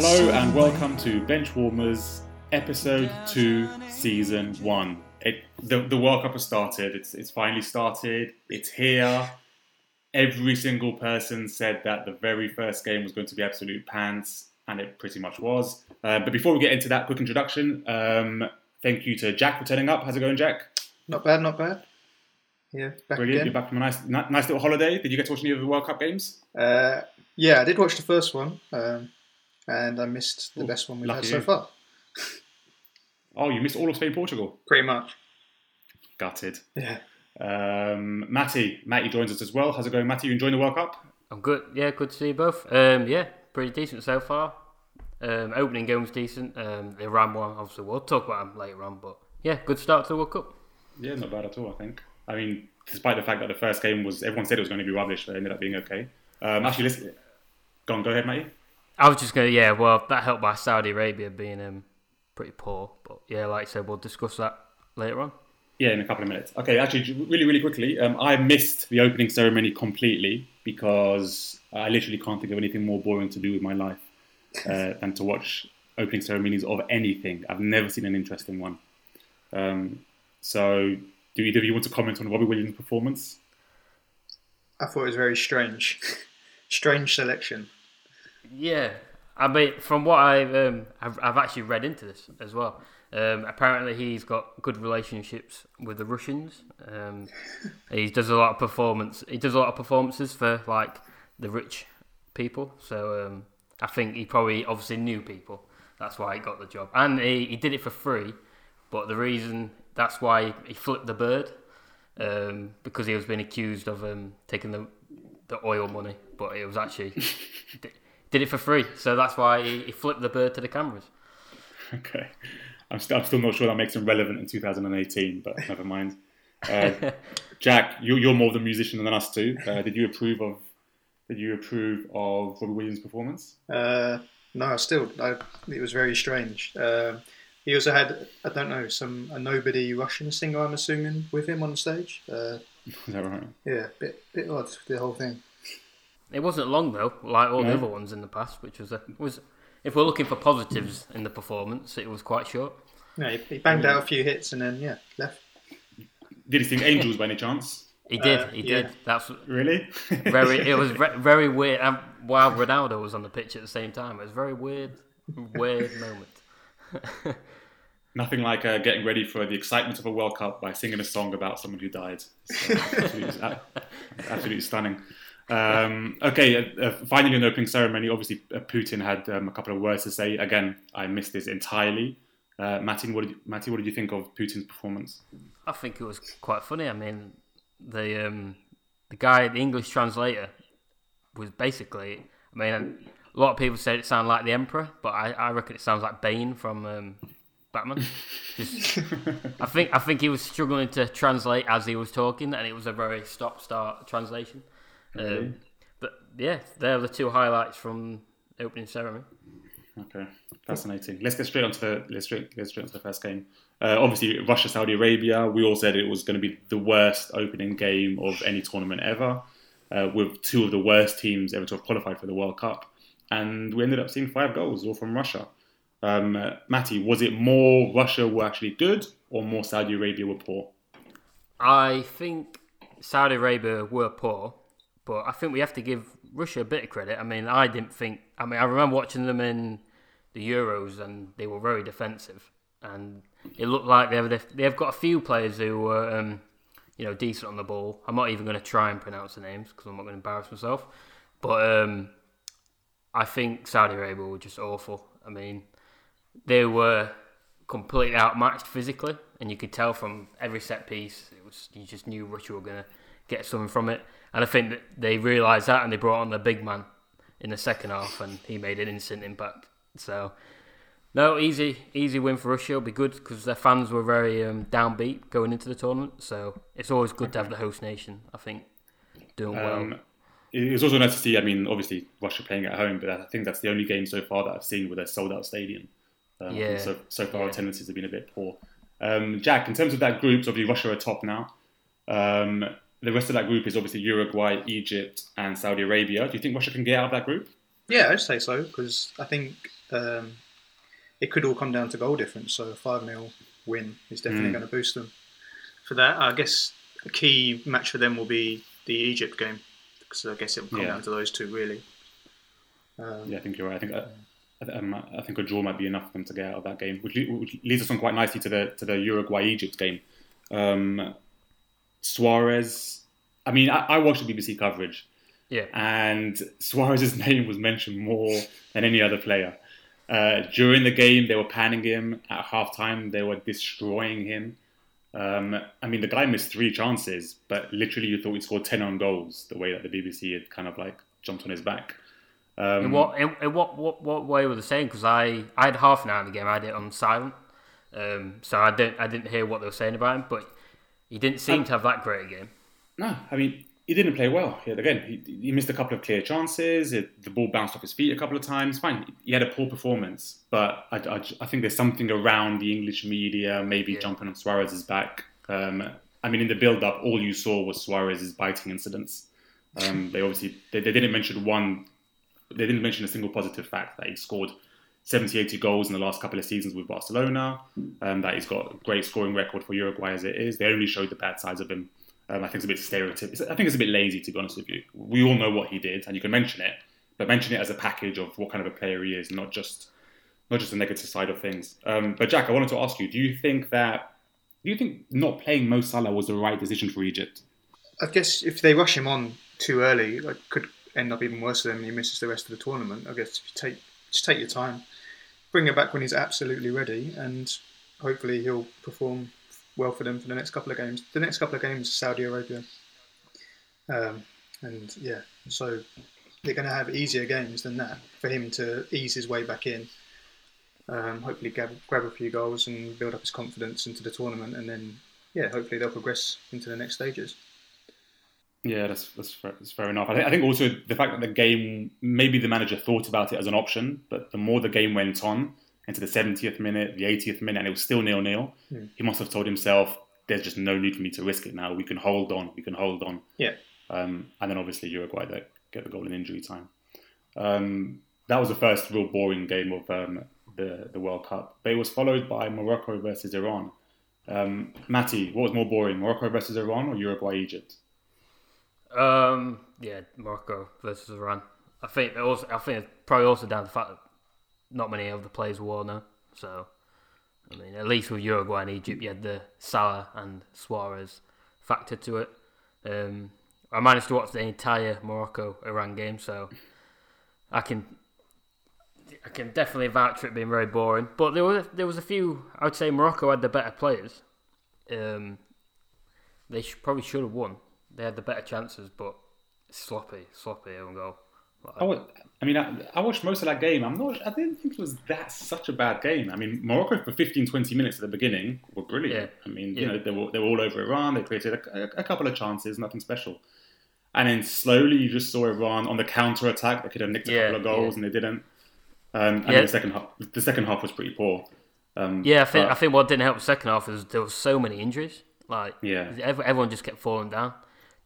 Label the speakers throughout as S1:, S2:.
S1: Hello and welcome to Benchwarmers, episode two, season one. It, the, the World Cup has started. It's it's finally started. It's here. Every single person said that the very first game was going to be absolute pants, and it pretty much was. Uh, but before we get into that, quick introduction. Um, thank you to Jack for turning up. How's it going, Jack?
S2: Not bad, not bad. Yeah, back
S1: Brilliant. You're
S2: again.
S1: back from a nice, nice little holiday. Did you get to watch any of the World Cup games?
S2: Uh, yeah, I did watch the first one, um, and I missed the
S1: Ooh,
S2: best one we've had so
S1: you.
S2: far.
S1: Oh, you missed all of Spain, Portugal.
S2: Pretty much.
S1: Gutted.
S2: Yeah.
S1: Um, Matty, Matty joins us as well. How's it going, Matty? You enjoying the World Cup?
S3: I'm good. Yeah, good to see you both. Um, yeah, pretty decent so far. Um, opening game was decent. Um, the Iran one, obviously, we'll talk about them later on. But yeah, good start to the World Cup.
S1: Yeah, not bad at all. I think. I mean, despite the fact that the first game was everyone said it was going to be rubbish, but it ended up being okay. Um, actually, let's go on. Go ahead, Matty.
S3: I was just gonna, yeah, well, that helped by Saudi Arabia being um, pretty poor. But yeah, like I said, we'll discuss that later on.
S1: Yeah, in a couple of minutes. Okay, actually, really, really quickly, um, I missed the opening ceremony completely because I literally can't think of anything more boring to do with my life uh, than to watch opening ceremonies of anything. I've never seen an interesting one. Um, so, do either of you want to comment on Robbie Williams' performance?
S2: I thought it was very strange. strange selection.
S3: Yeah, I mean, from what I've um, I've, I've actually read into this as well. Um, apparently, he's got good relationships with the Russians. Um, he does a lot of performance. He does a lot of performances for like the rich people. So um, I think he probably obviously knew people. That's why he got the job, and he, he did it for free. But the reason that's why he flipped the bird um, because he was being accused of um, taking the the oil money, but it was actually did, did it for free. So that's why he, he flipped the bird to the cameras.
S1: Okay. I'm, st- I'm still not sure that makes him relevant in 2018, but never mind. Uh, Jack, you, you're more of the musician than us two. Uh, did you approve of Did you approve of Robbie Williams' performance?
S2: Uh, no, still, I, it was very strange. Um he also had, I don't know, some a nobody Russian singer, I'm assuming, with him on stage. Uh,
S1: Is that right?
S2: yeah, bit bit odd the whole thing.
S3: It wasn't long though, like all
S1: No.
S3: the other ones in the past, which was a, was. If we're looking for positives in the performance, it was quite short.
S2: Yeah, he, he banged out a few hits and then yeah, left.
S1: Did he sing Angels by any chance?
S3: He did,
S2: Uh,
S3: he
S2: yeah.
S3: did. That's
S1: Really?
S3: very. It was re- very weird. And while Ronaldo was on the pitch at the same time, it was a very weird, weird moment.
S1: Nothing like uh, getting ready for the excitement of a World Cup by singing a song about someone who died. It's, uh, absolutely, absolutely stunning. Um, okay, uh, uh, finally, in the opening ceremony, obviously uh, Putin had um, a couple of words to say. Again, I missed this entirely. Uh, Matty, what did you, Matty, what did you think of Putin's performance?
S3: I think it was quite funny. I mean, the um, the guy, the English translator, was basically. I mean, a lot of people said it sounded like the Emperor, but I, I reckon it sounds like Bane from um, Batman. Just, I think I think he was struggling to translate as he was talking, and it was a very stop-start translation. Um, but yeah, they're the two highlights from the opening ceremony.
S1: Okay, fascinating. Let's get straight onto the let's straight get straight onto the first game. Uh, obviously, Russia Saudi Arabia. We all said it was going to be the worst opening game of any tournament ever, uh, with two of the worst teams ever to have qualified for the World Cup, and we ended up seeing five goals all from Russia. Um, uh, Matty, was it more Russia were actually good, or more Saudi Arabia were poor?
S3: I think Saudi Arabia were poor, but I think we have to give Russia a bit of credit. I mean, I didn't think. I mean, I remember watching them in the Euros, and they were very defensive, and it looked like they have they've got a few players who were, um, you know, decent on the ball. I'm not even going to try and pronounce the names because I'm not going to embarrass myself. But um, I think Saudi Arabia were just awful. I mean, they were completely outmatched physically, and you could tell from every set piece. It was you just knew Russia were going to get something from it, and I think that they realised that, and they brought on the big man in the second half, and he made an instant impact. So, no, easy, easy win for Russia. It'll be good because their fans were very um, downbeat going into the tournament. So it's always good to have the host nation. I think doing well.
S1: Um, it was also nice to see. I mean, obviously Russia playing at home, but I think that's the only game so far that I've seen with a sold-out stadium. Um,
S3: Yeah.
S1: So, so far, our
S3: Yeah.
S1: tendencies have been a bit poor. Um, Jack, in terms of that group, obviously Russia are top now. The rest of that group is obviously Uruguay, Egypt, and Saudi Arabia. Do you think Russia can get out of that group?
S2: Yeah, I'd say so because I think um, it could all come down to goal difference. So a 5 0 win is definitely
S1: Mm.
S2: going to boost them. For that, I guess a key match for them will be the Egypt game because I guess it will come
S1: Yeah.
S2: down to those two really. Um,
S1: Yeah, I think you're right. I think uh, I, um, I think a draw might be enough for them to get out of that game, which, which leads us on quite nicely to the to the Uruguay Egypt game. Um, Suarez. I mean, I, I watched the BBC coverage,
S3: Yeah.
S1: and Suarez's name was mentioned more than any other player. Uh, during the game, they were panning him. At halftime, they were destroying him. Um, I mean, the guy missed three chances, but literally, you thought he scored ten on goals. The way that the BBC had kind of like jumped on his back. Um,
S3: In what in, in what, what what way were they saying? Because I, I had half an hour in the game. I had it on silent, um, so I didn't I didn't hear what they were saying about him. But he didn't seem to have that great a game.
S1: No, I mean he didn't play well. He, again, he, he missed a couple of clear chances. It, the ball bounced off his feet a couple of times. Fine, he had a poor performance, but I, I, I think there's something around the English media maybe
S3: Yeah.
S1: jumping on Suarez's back. Um, I mean, in the build-up, all you saw was Suarez's biting incidents. Um, they obviously they, they didn't mention one. They didn't mention a single positive fact that he scored 70, 80 goals in the last couple of seasons with Barcelona. Um, that he's got a great scoring record for Uruguay as it is. They only showed the bad sides of him. Um, I think it's a bit stereotypical. I think it's a bit lazy, to be honest with you. We all know what he did, and you can mention it, but mention it as a package of what kind of a player he is, not just not just the negative side of things. Um, but Jack, I wanted to ask you: Do you think that do you think not playing Mo Salah was the right decision for Egypt?
S2: I guess if they rush him on too early, like could end up even worse for them he misses the rest of the tournament. I guess if you take just take your time, bring him back when he's absolutely ready, and hopefully he'll perform well for them for the next couple of games. The next couple of games, Saudi Arabia, um, and yeah, so they're going to have easier games than that for him to ease his way back in. Um, hopefully, grab, grab a few goals and build up his confidence into the tournament, and then yeah, hopefully they'll progress into the next stages.
S1: Yeah, that's that's fair, that's fair enough. I think, I think also the fact that the game, maybe the manager thought about it as an option, but the more the game went on into the 70th minute, the 80th minute, and it was still nil nil,
S2: Hmm.
S1: he must have told himself, "There's just no need for me to risk it now. We can hold on. We can hold on."
S2: Yeah.
S1: Um, and then obviously Uruguay that get the goal in injury time. Um, that was the first real boring game of um, the the World Cup, but it was followed by Morocco versus Iran. Um, Matty, what was more boring, Morocco versus Iran or Uruguay Egypt?
S3: Um, yeah, Morocco versus Iran. I think it also, I think it's probably also down to the fact that not many of the players were now. So, I mean, at least with Uruguay and Egypt, you had the Salah and Suarez factor to it. Um, I managed to watch the entire Morocco Iran game, so I can I can definitely vouch for it being very boring. But there was there was a few. I would say Morocco had the better players. Um, they sh- probably should have won. They had the better chances, but sloppy, sloppy own goal.
S1: I, I mean, I, I watched most of that game. I'm not. I didn't think it was that such a bad game. I mean, Morocco for 15, 20 minutes at the beginning were brilliant. I mean, you know, they were they were all over Iran. They created a, a, a couple of chances, nothing special. And then slowly, you just saw Iran on the counter attack. They could have nicked a
S3: Yeah,
S1: couple of goals, and they didn't. Um, and
S3: Yeah.
S1: the second half, the second half was pretty poor. Um,
S3: Yeah, I think
S1: but-
S3: I think what didn't help the second half is there were so many injuries. Like,
S1: Yeah.
S3: everyone just kept falling down.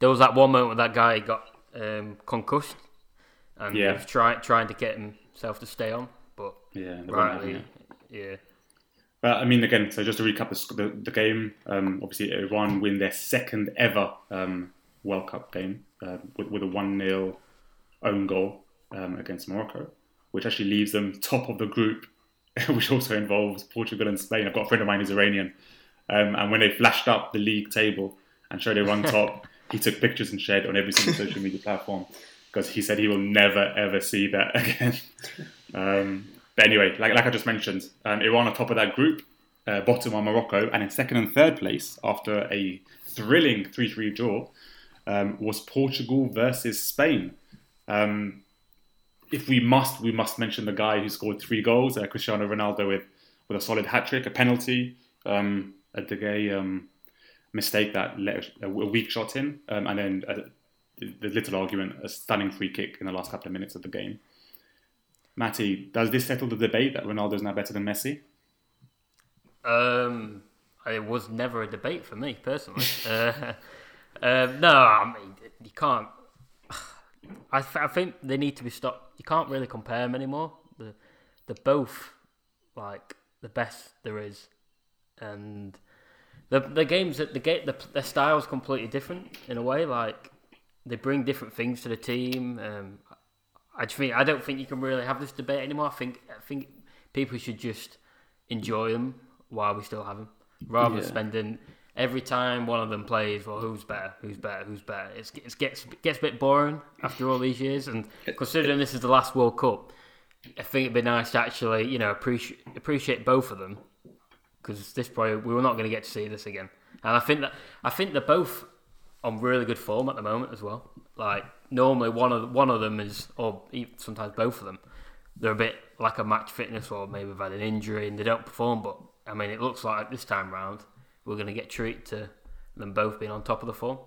S3: There was that one moment where that guy got um, concussed, and
S1: Yeah.
S3: he was trying trying to get himself to stay on, but
S1: yeah, they weren't having
S3: rightly, yeah,
S1: But I mean, again, so just to recap the, the, the game, um, obviously Iran win their second ever um, World Cup game uh, with, with a 1 0 own goal um, against Morocco, which actually leaves them top of the group, which also involves Portugal and Spain. I've got a friend of mine who's Iranian, um, and when they flashed up the league table and showed Iran top, he took pictures and shared on every single social media platform because he said he will never ever see that again. Um, but anyway, like, like I just mentioned, um, Iran are top of that group, uh, bottom are Morocco, and in second and third place after a thrilling 3 3 draw um, was Portugal versus Spain. Um, if we must, we must mention the guy who scored three goals, uh, Cristiano Ronaldo, with, with a solid hat trick, a penalty, um, a De Gea um, mistake that let a, weak shot in, um, and then uh, the, little argument, a stunning free kick in the last couple of minutes of the game. Matty, does this settle the debate that Ronaldo is now better than Messi?
S3: Um, it was never a debate for me personally. uh, um, no, I mean you can't. I, th- I think they need to be stopped. You can't really compare them anymore. The they're both like the best there is, and the the games that the game the their style is completely different in a way. Like they bring different things to the team. Um, I just think I don't think you can really have this debate anymore. I think I think people should just enjoy them while we still have them, rather than spending every time one of them plays. Well, who's better? Who's better? Who's better? It's, it gets gets a bit boring after all these years, and considering this is the last World Cup, I think it'd be nice to actually you know appreciate appreciate both of them because this probably we were not going to get to see this again. And I think that I think they're both on really good form at the moment as well. Like normally one of one of them is, or sometimes both of them, they're a bit like a match fitness or maybe they've had an injury and they don't perform. But I mean, it looks like this time round we're going to get treat to them both being on top of the form.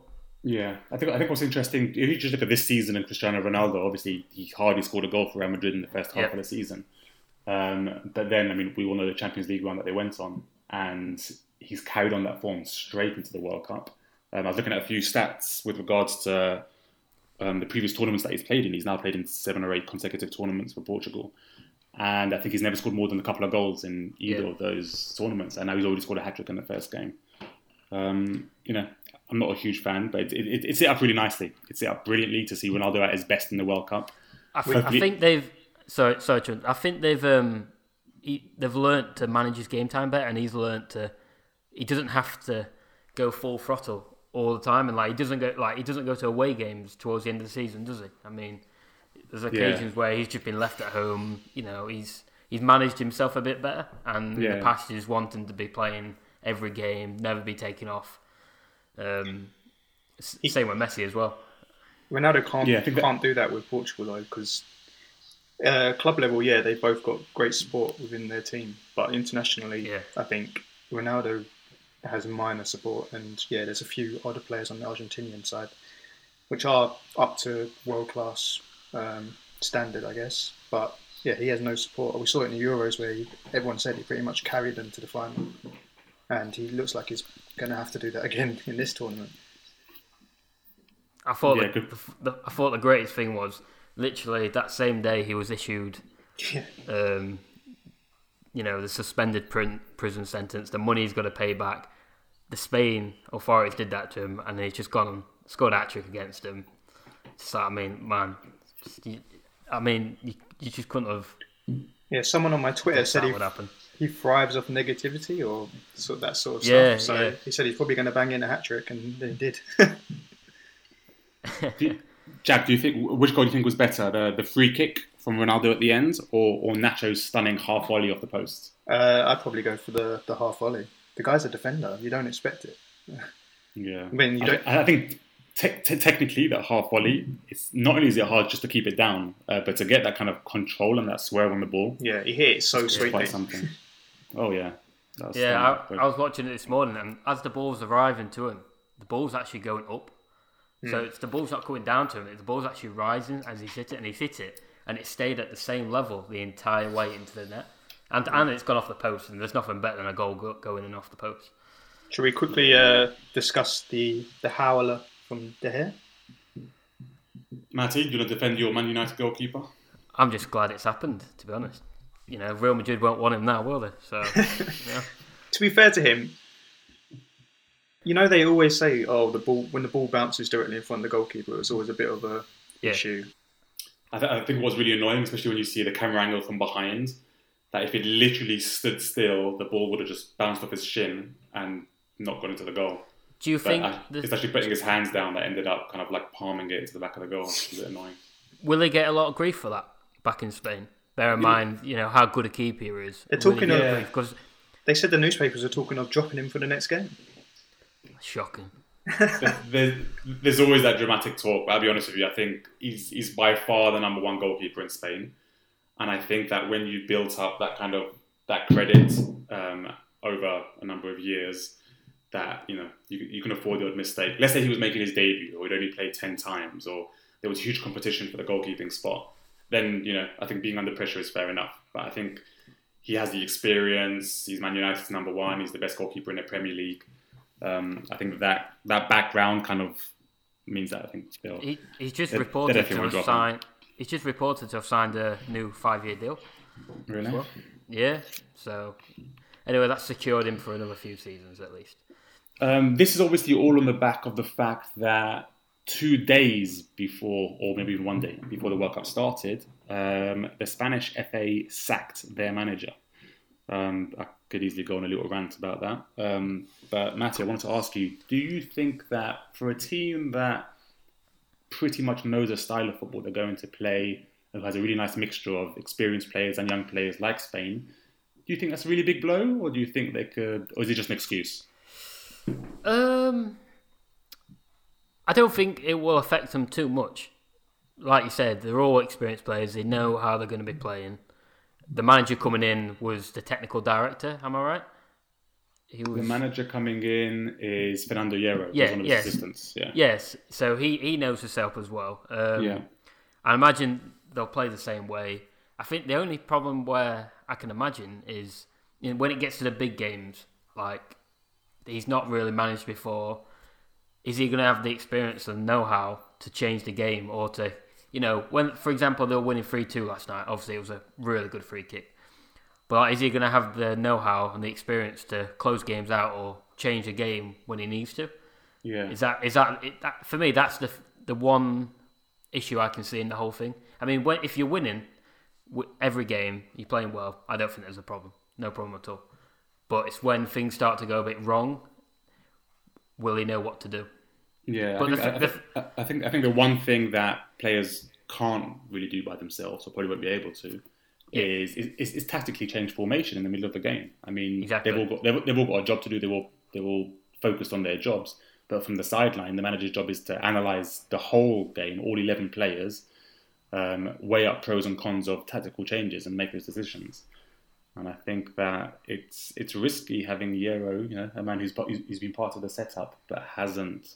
S1: Yeah, I think I think what's interesting if you just look at this season and Cristiano Ronaldo, obviously he hardly scored a goal for Real Madrid in the first half
S3: Yeah.
S1: of the season. Um, but then, I mean, we all know the Champions League run that they went on, and he's carried on that form straight into the World Cup. Um, I was looking at a few stats with regards to um, the previous tournaments that he's played in. He's now played in seven or eight consecutive tournaments for Portugal, and I think he's never scored more than a couple of goals in either
S3: Yeah.
S1: of those tournaments. And now he's already scored a hat trick in the first game. Um, you know, I'm not a huge fan, but it, it, it's set up really nicely. It's set up brilliantly to see Ronaldo at his best in the World Cup.
S3: I, th- I think they've sorry sorry Trent, I think they've um he, they've learnt to manage his game time better, and he's learnt to he doesn't have to go full throttle all the time, and like he doesn't go like he doesn't go to away games towards the end of the season, does he? I mean, there's occasions where he's just been left at home. You know, he's he's managed himself a bit better, and in
S1: Yeah.
S3: the past he's wanting to be playing every game, never be taken off. Um, s- same with Messi as well.
S2: Ronaldo can't
S1: Yeah, I think that-
S2: can't do that with Portugal though, because uh, club level, yeah, they've both got great support within their team, but internationally,
S3: Yeah.
S2: I think Ronaldo has minor support, and yeah, there's a few other players on the Argentinian side which are up to world class um, standard, I guess. But yeah, he has no support. We saw it in the Euros where he, everyone said he pretty much carried them to the final, and he looks like he's going to have to do that again in this tournament.
S3: I thought
S1: Yeah,
S3: the,
S1: good.
S3: the, I thought the greatest thing was literally that same day he was issued, um, you know, the suspended print, prison sentence, the money he's got to pay back. The Spain authorities did that to him, and he's just gone and scored a hat trick against him. So I mean, man, just, you, I mean, you, you just couldn't have
S2: Yeah, someone on my Twitter said
S3: that
S2: he
S3: would happen.
S2: he thrives off negativity or sort of that sort of
S3: Yeah,
S2: stuff. So
S3: yeah.
S2: he said he's probably going to bang in a hat trick, and then he did.
S1: Do you- Jack, do you think which goal do you think was better, the the free kick from Ronaldo at the end, or or Nacho's stunning half volley off the post?
S2: uh, I'd probably go for the, the half volley. The guy's a defender. You don't expect it.
S1: Yeah,
S2: I mean, you
S1: I,
S2: don't-
S1: I think te- te- technically that half volley, it's not only is it hard just to keep it down, uh, but to get that kind of control and that swerve on the ball,
S2: Yeah, he hit it so sweetly.
S1: quite something. Oh yeah, That was
S3: Yeah, I. I was watching it this morning, and as the ball's arriving to him, the ball's actually going up. So
S2: Hmm.
S3: it's the ball's not coming down to him; the ball's actually rising as he hit it, and he hit it, and it stayed at the same level the entire way into the net, and and it's gone off the post, and there's nothing better than a goal go, going in off the post.
S2: Should we quickly uh, discuss the the howler from De Gea?
S1: Matty, you want to defend your Man United goalkeeper?
S3: I'm just glad it's happened, to be honest. You know, Real Madrid won't want him now, will they? So, yeah.
S2: To be fair to him, you know they always say, "Oh, the ball when the ball bounces directly in front of the goalkeeper, it's always a bit of a
S3: Yeah.
S2: issue."
S1: I, th- I think what's really annoying, especially when you see the camera angle from behind, that if it literally stood still, the ball would have just bounced off his shin and not gone into the goal.
S3: Do you
S1: But
S3: think
S1: I,
S3: the,
S1: it's actually putting his hands down that ended up kind of like palming it into the back of the goal. It's a bit annoying.
S3: will he get a lot of grief for that back in Spain? Bear in mind, you know how good a keeper he is.
S2: They're talking of-
S3: because
S2: They said the newspapers are talking of dropping him for the next game.
S3: Shocking.
S1: there's, there's always that dramatic talk, but I'll be honest with you, I think he's, he's by far the number one goalkeeper in Spain. And I think that when you built up that kind of that credit um, over a number of years, that you know you, you can afford the odd mistake. Let's say he was making his debut, or he'd only played ten times, or there was huge competition for the goalkeeping spot. Then you know I think being under pressure is fair enough. But I think he has the experience. He's Man United's number one. He's the best goalkeeper in the Premier League. Um, I think that that background kind of means that I think they'll.
S3: He, he's just
S1: They-
S3: reported to have signed. He's just reported to have signed a new five-year deal.
S1: Really?
S3: Well, yeah. So anyway, that's secured him for another few seasons at least.
S1: Um, this is obviously all on the back of the fact that two days before, or maybe even one day before the World Cup started, um, the Spanish FA sacked their manager. Um, I could easily go on a little rant about that. Um, but Matty, I wanted to ask you: Do you think that for a team that pretty much knows the style of football they're going to play, and has a really nice mixture of experienced players and young players like Spain, do you think that's a really big blow, or do you think they could, or is it just an excuse?
S3: Um, I don't think it will affect them too much. Like you said, they're all experienced players. They know how they're going to be playing. The manager coming in was the technical director. Am I right?
S1: He was the manager coming in is Fernando Hierro.
S3: Yeah,
S1: one of
S3: yes.
S1: his assistants. Yeah.
S3: Yes. So he he knows himself as well. Um,
S1: Yeah.
S3: I imagine they'll play the same way. I think the only problem where I can imagine is you know, when it gets to the big games, like he's not really managed before. Is he going to have the experience and know-how to change the game, or to, you know, when, for example, they were winning three two last night. Obviously, it was a really good free kick. But is he going to have the know-how and the experience to close games out or change a game when he needs to?
S1: Yeah.
S3: Is that is that, it, that for me? That's the the one issue I can see in the whole thing. I mean, when, if you're winning every game, you're playing well. I don't think there's a problem. No problem at all. But it's when things start to go a bit wrong. Will he know what to do?
S1: Yeah,
S3: But
S1: I, think,
S3: the-
S1: I,
S3: the-
S1: think- I think I think the one thing that players can't really do by themselves, or probably won't be able to,
S3: Yeah.
S1: is, is is tactically change formation in the middle of the game. I mean,
S3: Exactly.
S1: they've all got they've, they've all got a job to do. They're all they're all focused on their jobs. But from the sideline, the manager's job is to analyze the whole game, all eleven players, um, weigh up pros and cons of tactical changes, and make those decisions. And I think that it's it's risky having Hierro, you know, a man who's who's been part of the setup but hasn't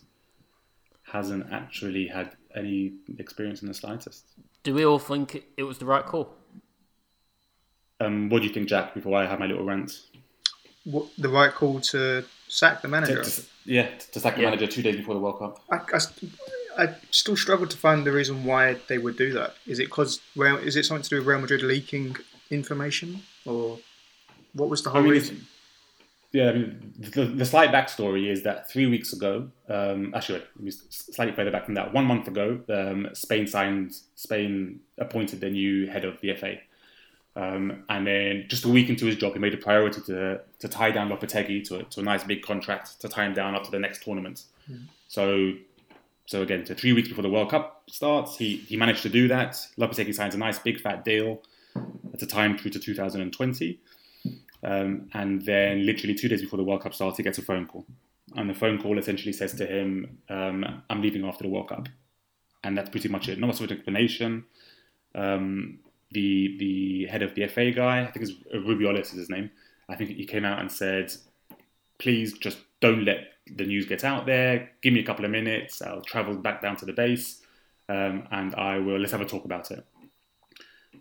S1: hasn't actually had any experience in the slightest.
S3: Do we all think it- it was the right call?
S1: Um, what do you think, Jack? Before I have my little rant,
S2: What, the right call to sack the manager.
S1: to- yeah, to sack the
S3: Yeah.
S1: manager two days before the World Cup.
S2: I, I I still struggle to find the reason why they would do that. Is it because Real, is it something to do with Real Madrid leaking information, or what was the whole
S1: mean, it's-
S2: reason?
S1: Yeah, I mean, the, the slight backstory is that three weeks ago, um, actually, slightly further back from that. One month ago, um, Spain signed, Spain appointed the new head of the FA. Um, and then just a week into his job, he made a priority to, to tie down Lopetegui to a, to a nice big contract to tie him down after the next tournament. So, so again, to three weeks before the World Cup starts, he, he managed to do that. Lopetegui signs a nice big fat deal at a time through to 2020. Um, and then, literally two days before the World Cup starts, he gets a phone call. And the phone call essentially says to him, um, I'm leaving after the World Cup. And that's pretty much it. Not much of an explanation. Um, the the head of the FA guy, I think it's Rubiales is his name. I think he came out and said, please just don't let the news get out there. Give me a couple of minutes. I'll travel back down to the base um, and I will, let's have a talk about it.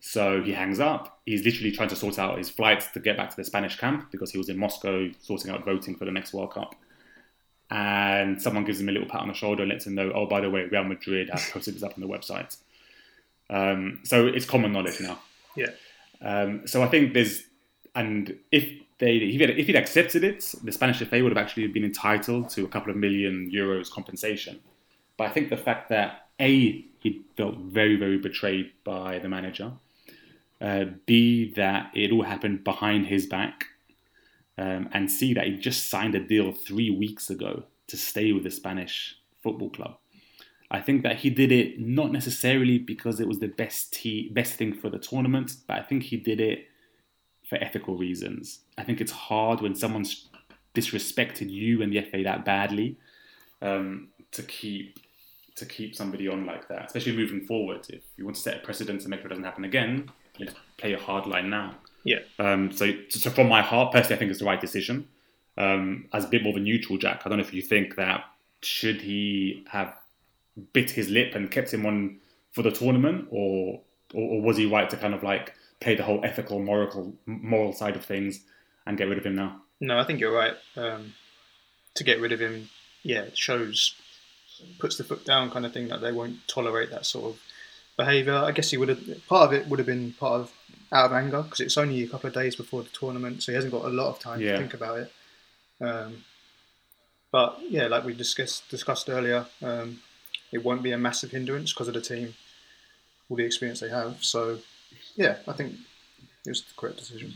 S1: So he hangs up. He's literally trying to sort out his flights to get back to the Spanish camp because he was in Moscow sorting out voting for the next World Cup. And someone gives him a little pat on the shoulder and lets him know, oh, by the way, Real Madrid have posted this up on the website. Um, so it's common knowledge now.
S2: Yeah.
S1: Um, so I think there's, and if they if he'd, if he'd accepted it, the Spanish FA would have actually been entitled to a couple of million euros compensation. But I think the fact that a he felt very very betrayed by the manager, uh, b that it all happened behind his back, um, and c that he just signed a deal three weeks ago to stay with the Spanish football club. I think that he did it not necessarily because it was the best te- best thing for the tournament, but I think he did it for ethical reasons. I think it's hard when someone's disrespected you and the FA that badly um, to keep to keep somebody on like that, especially moving forward. If you want to set a precedent to make sure it doesn't happen again, play a hard line now.
S2: Yeah.
S1: Um, so, so from my heart, personally, I think it's the right decision. Um, as a bit more of a neutral Jack, I don't know if you think that should he have bit his lip and kept him on for the tournament, or or, or was he right to kind of like play the whole ethical, moral, moral side of things and get rid of him now?
S2: No, I think you're right. Um, to get rid of him, yeah, it shows puts the foot down kind of thing that they won't tolerate that sort of behaviour. I guess he would have part of it would have been part of out of anger because it's only a couple of days before the tournament, so he hasn't got a lot of time
S1: Yeah.
S2: to think about it. Um, but yeah, like we discussed discussed earlier, um, it won't be a massive hindrance because of the team, all the experience they have. So yeah, I think it was the correct decision.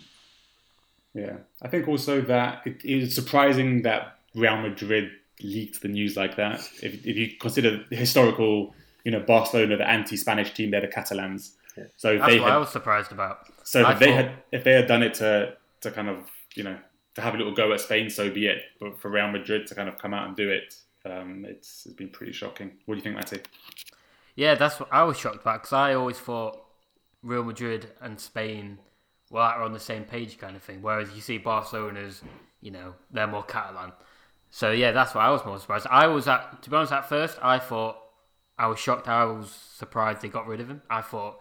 S1: Yeah, I think also that it is surprising that Real Madrid leaked the news like that. If, if you consider the historical, you know, Barcelona, the anti-Spanish team, they're the Catalans.
S2: Yeah.
S1: So
S3: That's
S1: they
S3: what I was surprised about.
S1: so
S3: I
S1: if they had, if they had done it to to kind of, you know, to have a little go at Spain, so be it. But for Real Madrid to kind of come out and do it, um, it's, it's been pretty shocking. What do you think, Matty?
S3: Yeah, that's what I was shocked about because I always thought Real Madrid and Spain were like on the same page kind of thing. Whereas you see Barcelona's, you know, they're more Catalan. So yeah, that's why I was more surprised. I was at, to be honest, at first I thought I was shocked. I was surprised they got rid of him. I thought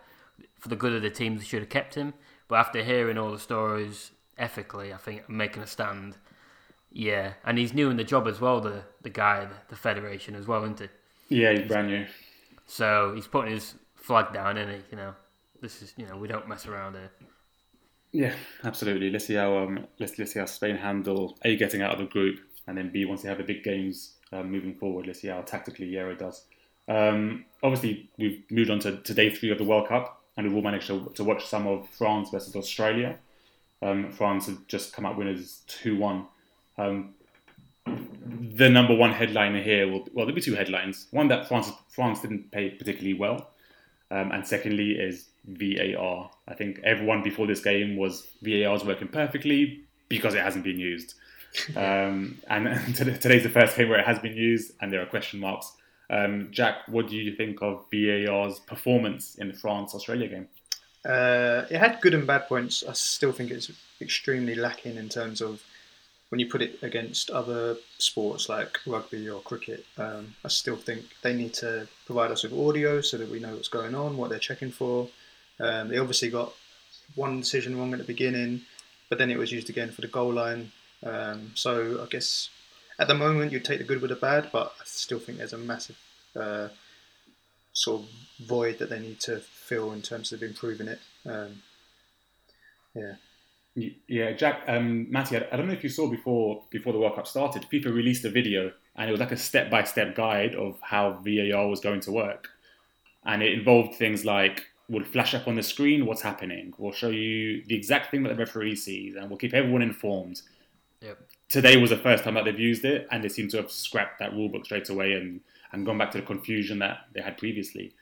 S3: for the good of the team they should have kept him. But after hearing all the stories, ethically, I think making a stand. Yeah, and he's new in the job as well. The the guy, the federation as well, isn't he?
S1: Yeah, he's brand new.
S3: So he's putting his flag down, isn't he? You know, this is you know we don't mess around here.
S1: Yeah, absolutely. Let's see how um, let's let's see how Spain handle a getting out of the group, and then b once they have the big games um, moving forward. Let's see how tactically Hierro does. Um, obviously, we've moved on to, to day three of the World Cup, and we've all managed to, to watch some of France versus Australia. Um, France have just come out winners two one. Um, the number one headliner here will well there'll be two headlines. One that France France didn't play particularly well, um, and secondly is VAR. I think everyone before this game was VAR is working perfectly because it hasn't been used. Um, and today's the first game where it has been used, and there are question marks. Um, Jack, what do you think of VAR's performance in the France Australia game?
S2: Uh, it had good and bad points. I still think it's extremely lacking in terms of when you put it against other sports like rugby or cricket. Um, I still think they need to provide us with audio so that we know what's going on, what they're checking for. Um, they obviously got one decision wrong at the beginning, but then it was used again for the goal line. Um, so I guess at the moment you take the good with the bad, but I still think there's a massive uh, sort of void that they need to fill in terms of improving it. Um, yeah.
S1: Yeah, Jack, um, Matty, I I don't know if you saw before before the World Cup started, FIFA released a video and it was like a step by step guide of how VAR was going to work. And it involved things like we'll flash up on the screen what's happening, we'll show you the exact thing that the referee sees, and we'll keep everyone informed.
S3: Yep.
S1: Today was the first time that they've used it, and they seem to have scrapped that rule book straight away and, and gone back to the confusion that they had previously.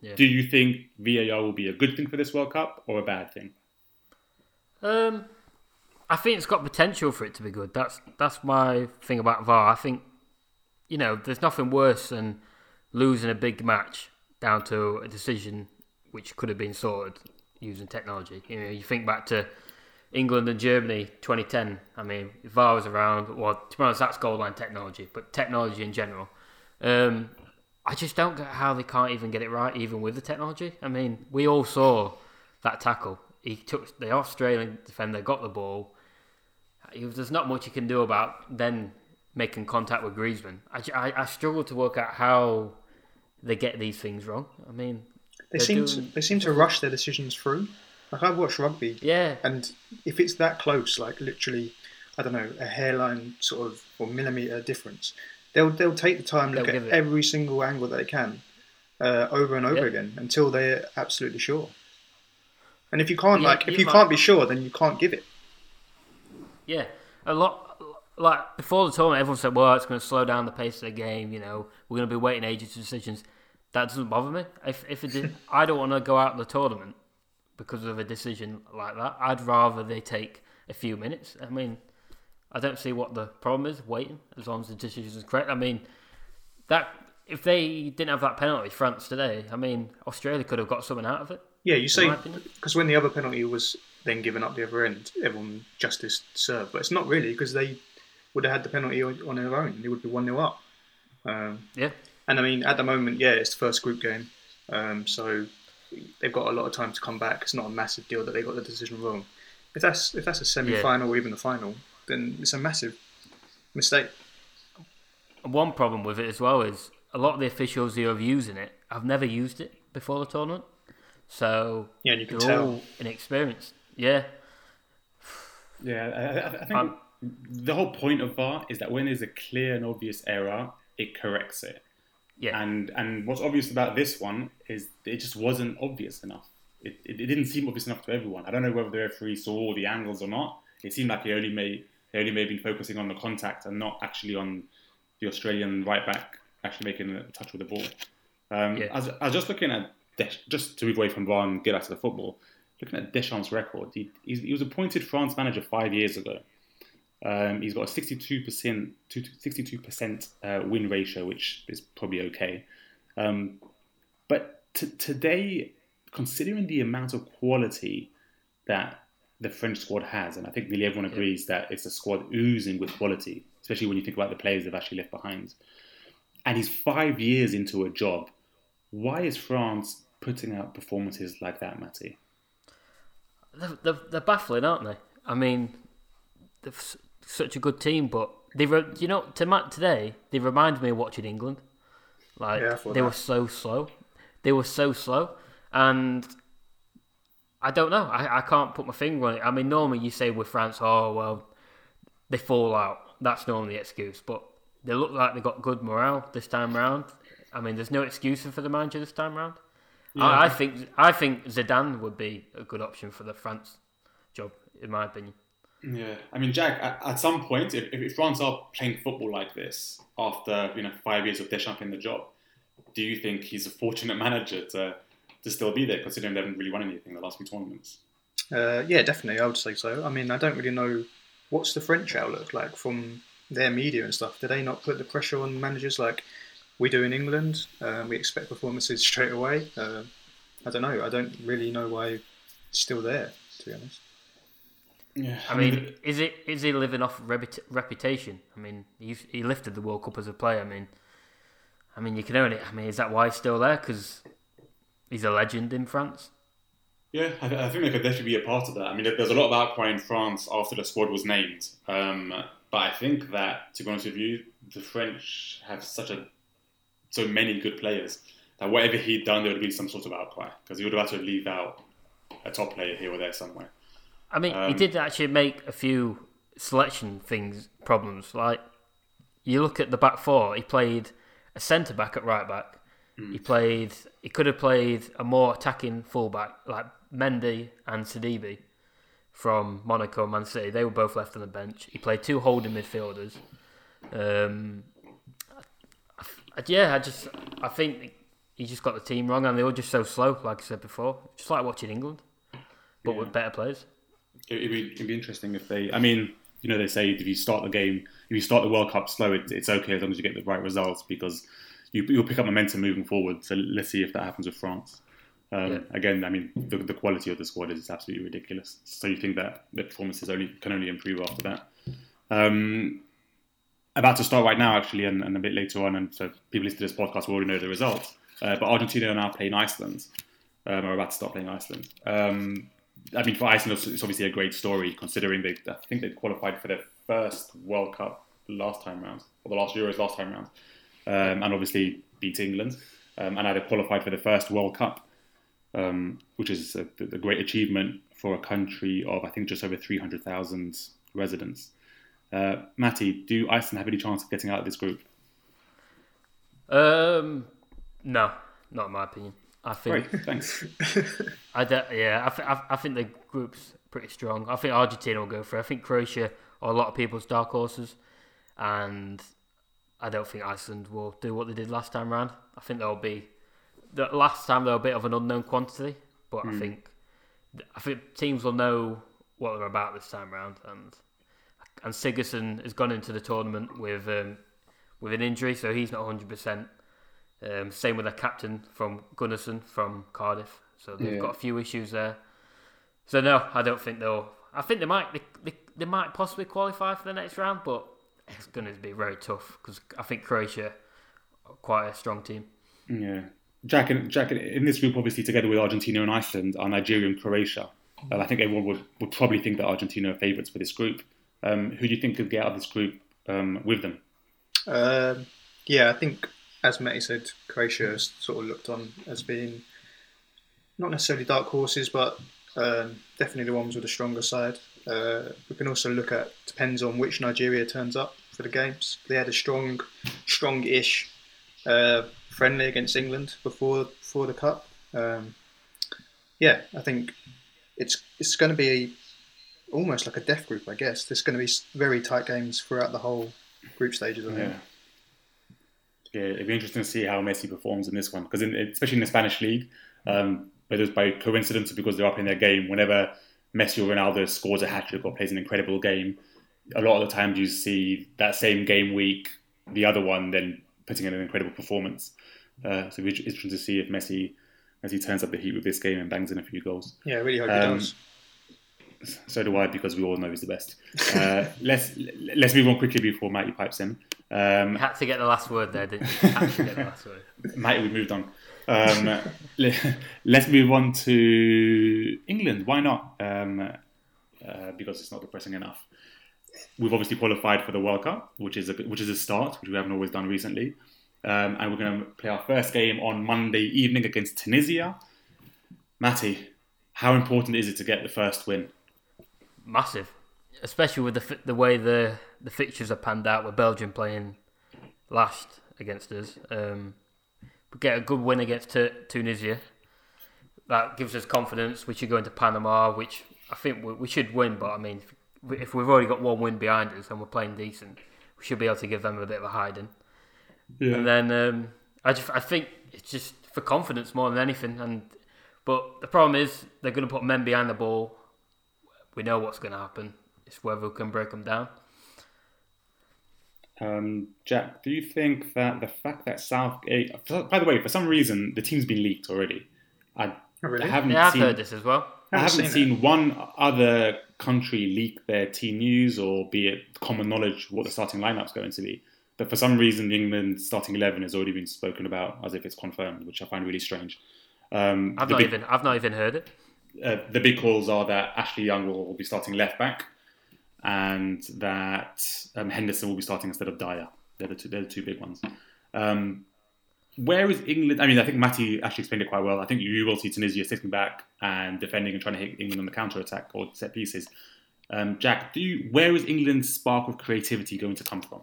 S3: Yeah.
S1: Do you think VAR will be a good thing for this World Cup or a bad thing?
S3: Um, I think it's got potential for it to be good. That's that's my thing about VAR. I think you know there's nothing worse than losing a big match down to a decision which could have been sorted using technology. You know, you think back to England and Germany 2010. I mean, VAR was around. Well, to be honest, that's goal line technology, but technology in general. Um, I just don't get how they can't even get it right, even with the technology. I mean, we all saw that tackle. He took the Australian defender, got the ball. He- There's not much you can do about then making contact with Griezmann. I, I, I struggle to work out how they get these things wrong. I mean,
S2: They seem to, they seem to rush their decisions through. Like I've watched rugby,
S3: yeah,
S2: and if it's that close, like literally, I don't know, a hairline sort of or millimeter difference, they'll they'll take the time to look
S3: They'll
S2: at every single angle that they can, uh, over and over
S3: Yeah.
S2: again until they're absolutely sure. And if you can't,
S3: Yeah,
S2: like, if
S3: you
S2: you
S3: might-
S2: can't be sure, then you can't give it.
S3: Yeah, a lot. Like before the tournament, everyone said, "Well, it's going to slow down the pace of the game." You know, we're going to be waiting ages for decisions. That doesn't bother me. If if it did, I don't want to go out of the tournament because of a decision like that. I'd rather they take a few minutes. I mean, I don't see what the problem is waiting as long as the decision is correct. I mean, that if they didn't have that penalty, France today, I mean, Australia could have got something out of it.
S2: Yeah, you say because when the other penalty was then given up the other end, everyone justice served, but it's not really because they would have had the penalty on their own. They would be one 0 up. Um,
S3: Yeah,
S2: And I mean, at the moment, yeah, it's the first group game, um, so they've got a lot of time to come back. It's not a massive deal that they got the decision wrong. If that's if that's a semi-final or even the final, then it's a massive mistake.
S3: One problem with it as well is a lot of the officials who are using it have never used it before the tournament, so
S2: Yeah, and you can
S3: they're
S2: tell.
S3: all inexperienced. Yeah,
S1: Yeah, I, I, I think
S3: Um,
S1: the whole point of VAR is that when there's a clear and obvious error, it corrects it.
S3: Yeah,
S1: And and what's obvious about this one is it just wasn't obvious enough. It, it, it didn't seem obvious enough to everyone. I don't know whether the referee saw the angles or not. It seemed like he only may he only may have been focusing on the contact and not actually on the Australian right back actually making a touch with the ball. Um,
S3: Yeah.
S1: I, was, I was just looking at Desch, just to move away from VAR and get out to the football. Looking at Deschamps' record, he, he was appointed France manager five years ago. Um, he's got a 62% 62% uh, win ratio, which is probably okay. Um, but t- today, considering the amount of quality that the French squad has, and I think nearly everyone agrees that it's a squad oozing with quality, especially when you think about the players they've actually left behind. And he's five years into a job. Why is France putting out performances like that, Matty?
S3: they're, they're, they're baffling, aren't they? I mean, such a good team, but they re- you know to Matt today they reminded me of watching England. Like
S2: Yeah,
S3: they
S2: that.
S3: were so slow, they were so slow, and I don't know. I, I can't put my finger on it. I mean, normally you say with France, oh well, they fall out. That's normally the excuse, but they look like they got good morale this time round. I mean, there's no excuses for the manager this time round. I, I think I think Zidane would be a good option for the France job, in my opinion.
S1: Yeah, I mean, Jack. At, at some point, if, if France are playing football like this after you know five years of Deschamps in the job, do you think he's a fortunate manager to to still be there, considering they haven't really won anything the last few tournaments?
S2: Uh, yeah, definitely. I would say so. I mean, I don't really know what's the French outlook like from their media and stuff. Do they not put the pressure on managers like we do in England? Um, we expect performances straight away. Uh, I don't know. I don't really know why it's still there. To be honest.
S1: Yeah,
S3: I mean, is it is he living off reput- reputation? I mean, he's, he lifted the World Cup as a player. I mean, I mean, you can own it. I mean, is that why he's still there? Because he's a legend in France.
S1: Yeah, I, I think they could definitely be a part of that. I mean, there's a lot of outcry in France after the squad was named, um, but I think that, to be honest with you, the French have such a so many good players that whatever he'd done, there would be some sort of outcry because he would have had to leave out a top player here or there somewhere.
S3: I mean, he
S1: Um,
S3: did actually make a few selection things problems. Like you look at the back four, he played a centre back at right back. He played. He could have played a more attacking fullback like Mendy and Sidibe from Monaco, and Man City. They were both left on the bench. He played two holding midfielders. Um, I- I- yeah, I just I think he just got the team wrong, and they were just so slow. Like I said before, just like watching England, but with better players.
S1: It, it'd, be, it'd be interesting if they. I mean, you know, they say if you start the game, if you start the World Cup slow, it, it's okay as long as you get the right results because you, you'll pick up momentum moving forward. So let's see if that happens with France. Um,
S3: Yeah.
S1: Again, I mean, the, the quality of the squad is absolutely ridiculous. So you think that the performances only can only improve after that. Um, about to start right now, actually, and, and a bit later on, and so people listen to this podcast will already know the results. Uh, but Argentina are now playing Iceland. Um, are about to start playing Iceland. Um, I mean, for Iceland, it's obviously a great story considering they, I think they qualified for their first World Cup last time round, or the last Euros last time round, um, and obviously beat England, um, and they qualified for the first World Cup, um, which is a, a great achievement for a country of I think just over three hundred thousand residents. Uh, Matty, do Iceland have any chance of getting out of this group?
S3: Um, no, not in my opinion. I think
S1: Great, thanks.
S3: I yeah, I, th- I, I think the group's pretty strong. I think Argentina will go for. it. I think Croatia are a lot of people's dark horses, and I don't think Iceland will do what they did last time round. I think they'll be the last time they're a bit of an unknown quantity, but I think I think teams will know what they're about this time round, and and Sigurdsson has gone into the tournament with um, with an injury, so he's not hundred percent. Um, same with their captain from Gunnarsson from Cardiff. So they've
S1: Yeah.
S3: got a few issues there. So no, I don't think they'll. I think they might. They, they, they might possibly qualify for the next round, but it's going to be very tough because I think Croatia are quite a strong team.
S1: Yeah, Jack and Jack in this group, obviously together with Argentina and Iceland, are Nigeria and Croatia. And I think everyone would, would probably think that Argentina are favourites for this group. Um, who do you think could get out of this group um, with them?
S2: Um, yeah, I think as Matty said, Croatia is sort of looked on as being not necessarily dark horses, but um, definitely the ones with the stronger side. Uh, we can also look at depends on which Nigeria turns up for the games. They had a strong, strong-ish uh, friendly against England before before the cup. Um, yeah, I think it's it's going to be almost like a death group, I guess. There's going to be very tight games throughout the whole group stages. I think.
S1: Yeah. Yeah, it'd be interesting to see how Messi performs in this one because, especially in the Spanish league, um, whether it's by coincidence or because they're up in their game, whenever Messi or Ronaldo scores a hat trick or plays an incredible game, a lot of the times you see that same game week, the other one then putting in an incredible performance. Uh, so it's interesting to see if Messi Messi turns up the heat with this game and bangs in a few goals.
S2: Yeah, I really hope um, he does.
S1: So do I, because we all know he's the best. Uh, let's let's move on quickly before Matty pipes in.
S3: Um, had to get the last word there, didn't you? Had to get the last word.
S1: Matty, we moved on. Um, let's move on to England. Why not? Um, uh, because it's not depressing enough. We've obviously qualified for the World Cup, which is a which is a start, which we haven't always done recently. Um, and we're going to play our first game on Monday evening against Tunisia. Matty, how important is it to get the first win?
S3: Massive, especially with the the way the the fixtures are panned out with Belgium playing last against us. Um, we get a good win against T- Tunisia. That gives us confidence. We should go into Panama, which I think we, we should win. But I mean, if, if we've already got one win behind us and we're playing decent, we should be able to give them a bit of a hiding. Yeah. And then um, I just I think it's just for confidence more than anything. And but the problem is they're going to put men behind the ball. We know what's going to happen. It's whether we can break them down.
S1: Um, Jack, do you think that the fact that Southgate, by the way, for some reason the team's been leaked already. I,
S2: oh, really? I
S3: haven't yeah, seen, I've heard this as well.
S1: I haven't, seen, seen one other country leak their team news or be it common knowledge what the starting lineup's going to be. But for some reason, the England starting eleven has already been spoken about as if it's confirmed, which I find really strange.
S3: Um, I've not big, even I've not even heard it.
S1: Uh, the big calls are that Ashley Young will, be starting left back, and that um, Henderson will be starting instead of Dier. They're the two, they're the two big ones. Um, where is England? I mean, I think Matty actually explained it quite well. I think you will see Tunisia sitting back and defending and trying to hit England on the counter attack or set pieces. Um, Jack, do you, where is England's spark of creativity going to come from?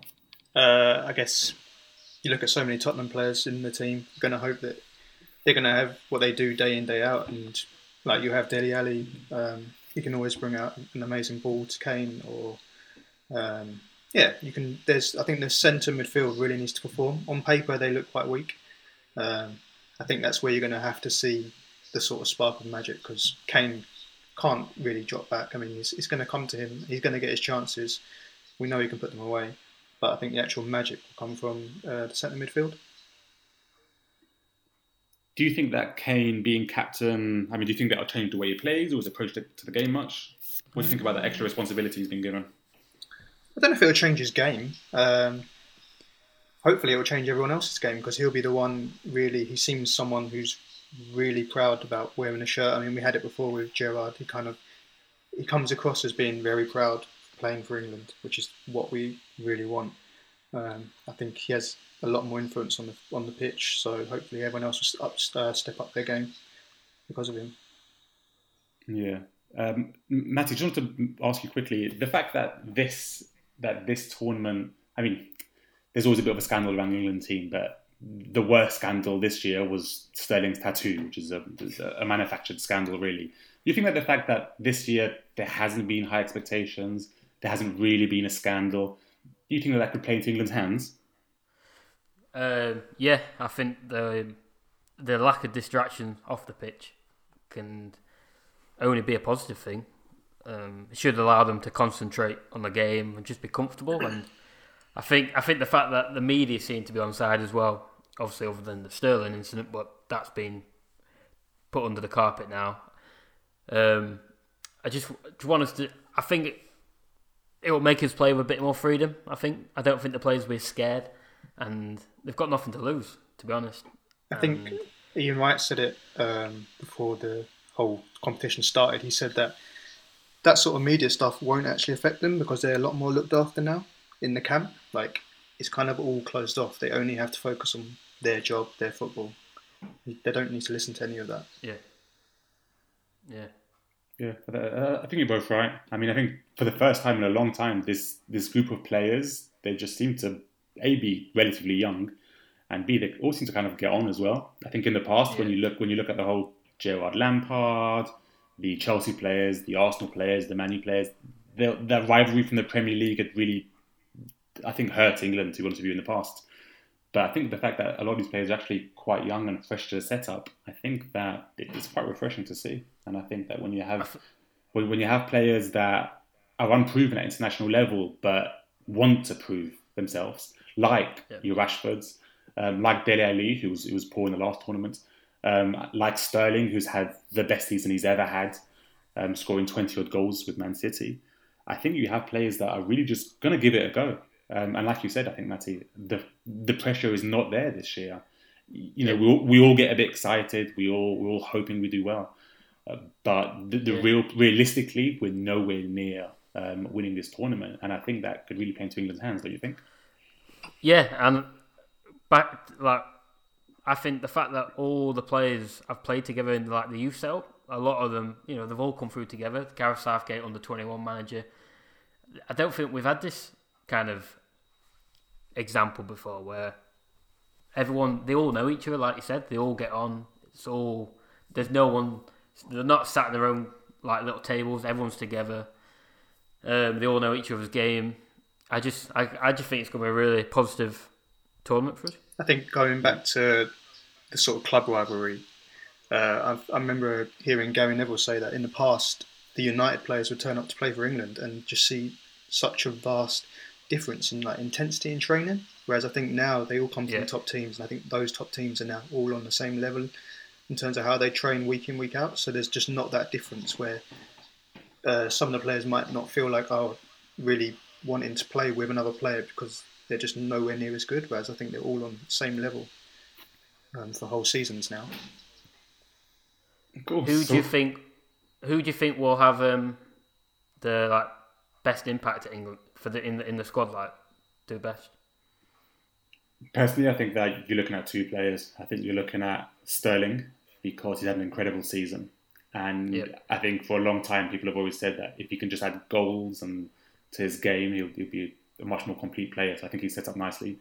S2: Uh, I guess you look at so many Tottenham players in the team. You're going to hope that they're going to have what they do day in day out, and like you have Dele Alli, um, you can always bring out an amazing ball to Kane, or um, yeah, you can. There's I think the centre midfield really needs to perform. On paper, they look quite weak. Um, I think that's where you're going to have to see the sort of spark of magic because Kane can't really drop back. I mean, it's, it's going to come to him. He's going to get his chances. We know he can put them away but I think the actual magic will come from uh, the centre midfield.
S1: Do you think that Kane being captain, I mean, do you think that'll change the way he plays or his approach to, to the game much? What do you think about the extra responsibility he's been given?
S2: I don't know if it'll change his game. Um, hopefully, it will change everyone else's game because he'll be the one really. He seems someone who's really proud about wearing a shirt. I mean, we had it before with Gerrard. He kind of he comes across as being very proud playing for England, which is what we really want. Um, I think he has a lot more influence on the on the pitch, so hopefully everyone else will up, uh, step up their game because of him.
S1: Yeah, um, Matty, just want to ask you quickly the fact that this that this tournament, I mean, there's always a bit of a scandal around the England team, but the worst scandal this year was Sterling's tattoo, which is a, a manufactured scandal, really. Do you think that the fact that this year there hasn't been high expectations, there hasn't really been a scandal. Do you think that that could play into England's hands?
S3: Uh, yeah, I think the the lack of distraction off the pitch can only be a positive thing. Um, it should allow them to concentrate on the game and just be comfortable. And I think I think the fact that the media seem to be on side as well, obviously other than the Sterling incident, but that's been put under the carpet now. Um, I just, want us to. I think it will make us play with a bit more freedom. I think. I don't think the players will be scared, and they've got nothing to lose. To be honest,
S2: I think Ian Wright said it um, before the whole competition started. He said that that sort of media stuff won't actually affect them because they're a lot more looked after now in the camp. Like it's kind of all closed off. They only have to focus on their job, their football. They don't need to listen to any of that.
S3: Yeah. Yeah.
S1: Yeah, uh, I think you're both right. I mean, I think for the first time in a long time, this this group of players they just seem to a be relatively young, and b they all seem to kind of get on as well. I think in the past, yeah. when you look when you look at the whole Gerrard Lampard, the Chelsea players, the Arsenal players, the Manu players, the, the rivalry from the Premier League had really, I think, hurt England. To be honest with you, in the past. But I think the fact that a lot of these players are actually quite young and fresh to the setup, I think that it's quite refreshing to see. And I think that when you have when you have players that are unproven at international level but want to prove themselves, like yeah. your Rashfords, um, like Dele Alli, who was who was poor in the last tournament, um, like Sterling, who's had the best season he's ever had, um, scoring twenty odd goals with Man City. I think you have players that are really just going to give it a go. Um, and like you said, I think Matty, the the pressure is not there this year. You know, we all, we all get a bit excited. We all we're all hoping we do well, uh, but the, the yeah. real realistically, we're nowhere near um, winning this tournament. And I think that could really play into England's hands. Don't you think?
S3: Yeah, and back like I think the fact that all the players have played together in like the youth setup, a lot of them, you know, they've all come through together. Gareth Southgate, under twenty one manager. I don't think we've had this kind of example before where everyone they all know each other, like you said, they all get on. It's all there's no one they're not sat in their own like little tables. Everyone's together. Um, they all know each other's game. I just I, I just think it's going to be a really positive tournament for us.
S2: I think going back to the sort of club rivalry, uh, I, I remember hearing Gary Neville say that in the past the United players would turn up to play for England and just see such a vast difference in like intensity in training. Whereas I think now they all come from yeah. top teams, and I think those top teams are now all on the same level in terms of how they train week in week out. So there's just not that difference where uh, some of the players might not feel like oh really wanting to play with another player because they're just nowhere near as good. Whereas I think they're all on the same level um, for whole seasons now.
S3: Who do you think? Who do you think will have um, the like best impact at England for the in the in the squad? Like do best.
S1: Personally, I think that you're looking at two players. I think you're looking at Sterling because he's had an incredible season, and yep. I think for a long time people have always said that if he can just add goals and to his game, he'll, he'll be a much more complete player. So I think he's set up nicely.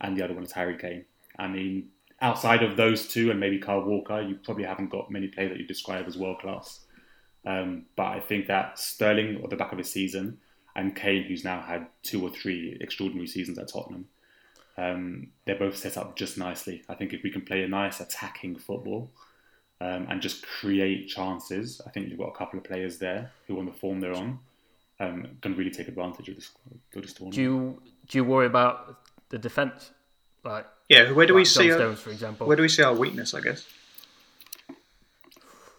S1: And the other one is Harry Kane. I mean, outside of those two and maybe Kyle Walker, you probably haven't got many players that you describe as world class. Um, but I think that Sterling, at the back of his season, and Kane, who's now had two or three extraordinary seasons at Tottenham, um, they're both set up just nicely. I think if we can play a nice attacking football um, and just create chances, I think you've got a couple of players there who, on the form they're on, um, can really take advantage of this, of this tournament.
S3: Do you do you worry about the defence? Like
S2: yeah, where do like we see Stones, our, for example? Where do we see our weakness? I guess.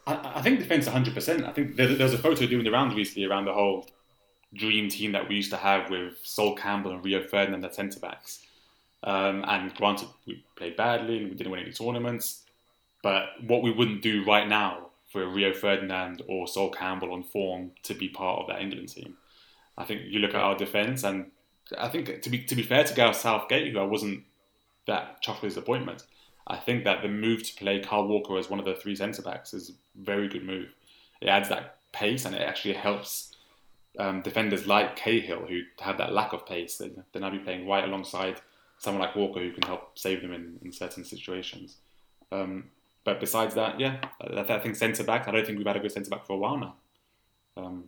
S1: I, I think defence 100. percent I think there, there's a photo doing the rounds recently around the whole dream team that we used to have with Sol Campbell and Rio Ferdinand at centre backs. Um, and granted, we played badly and we didn't win any tournaments. But what we wouldn't do right now for Rio Ferdinand or Sol Campbell on form to be part of that England team. I think you look at our defence, and I think to be to be fair to Gareth Southgate, who I wasn't that chuffed with his appointment, I think that the move to play Kyle Walker as one of the three centre backs is a very good move. It adds that pace, and it actually helps um, defenders like Cahill, who have that lack of pace. They, now be playing right alongside someone like Walker, who can help save them in, in certain situations. Um, but besides that, yeah, I, I think centre back. I don't think we've had a good centre back for a while now. Um,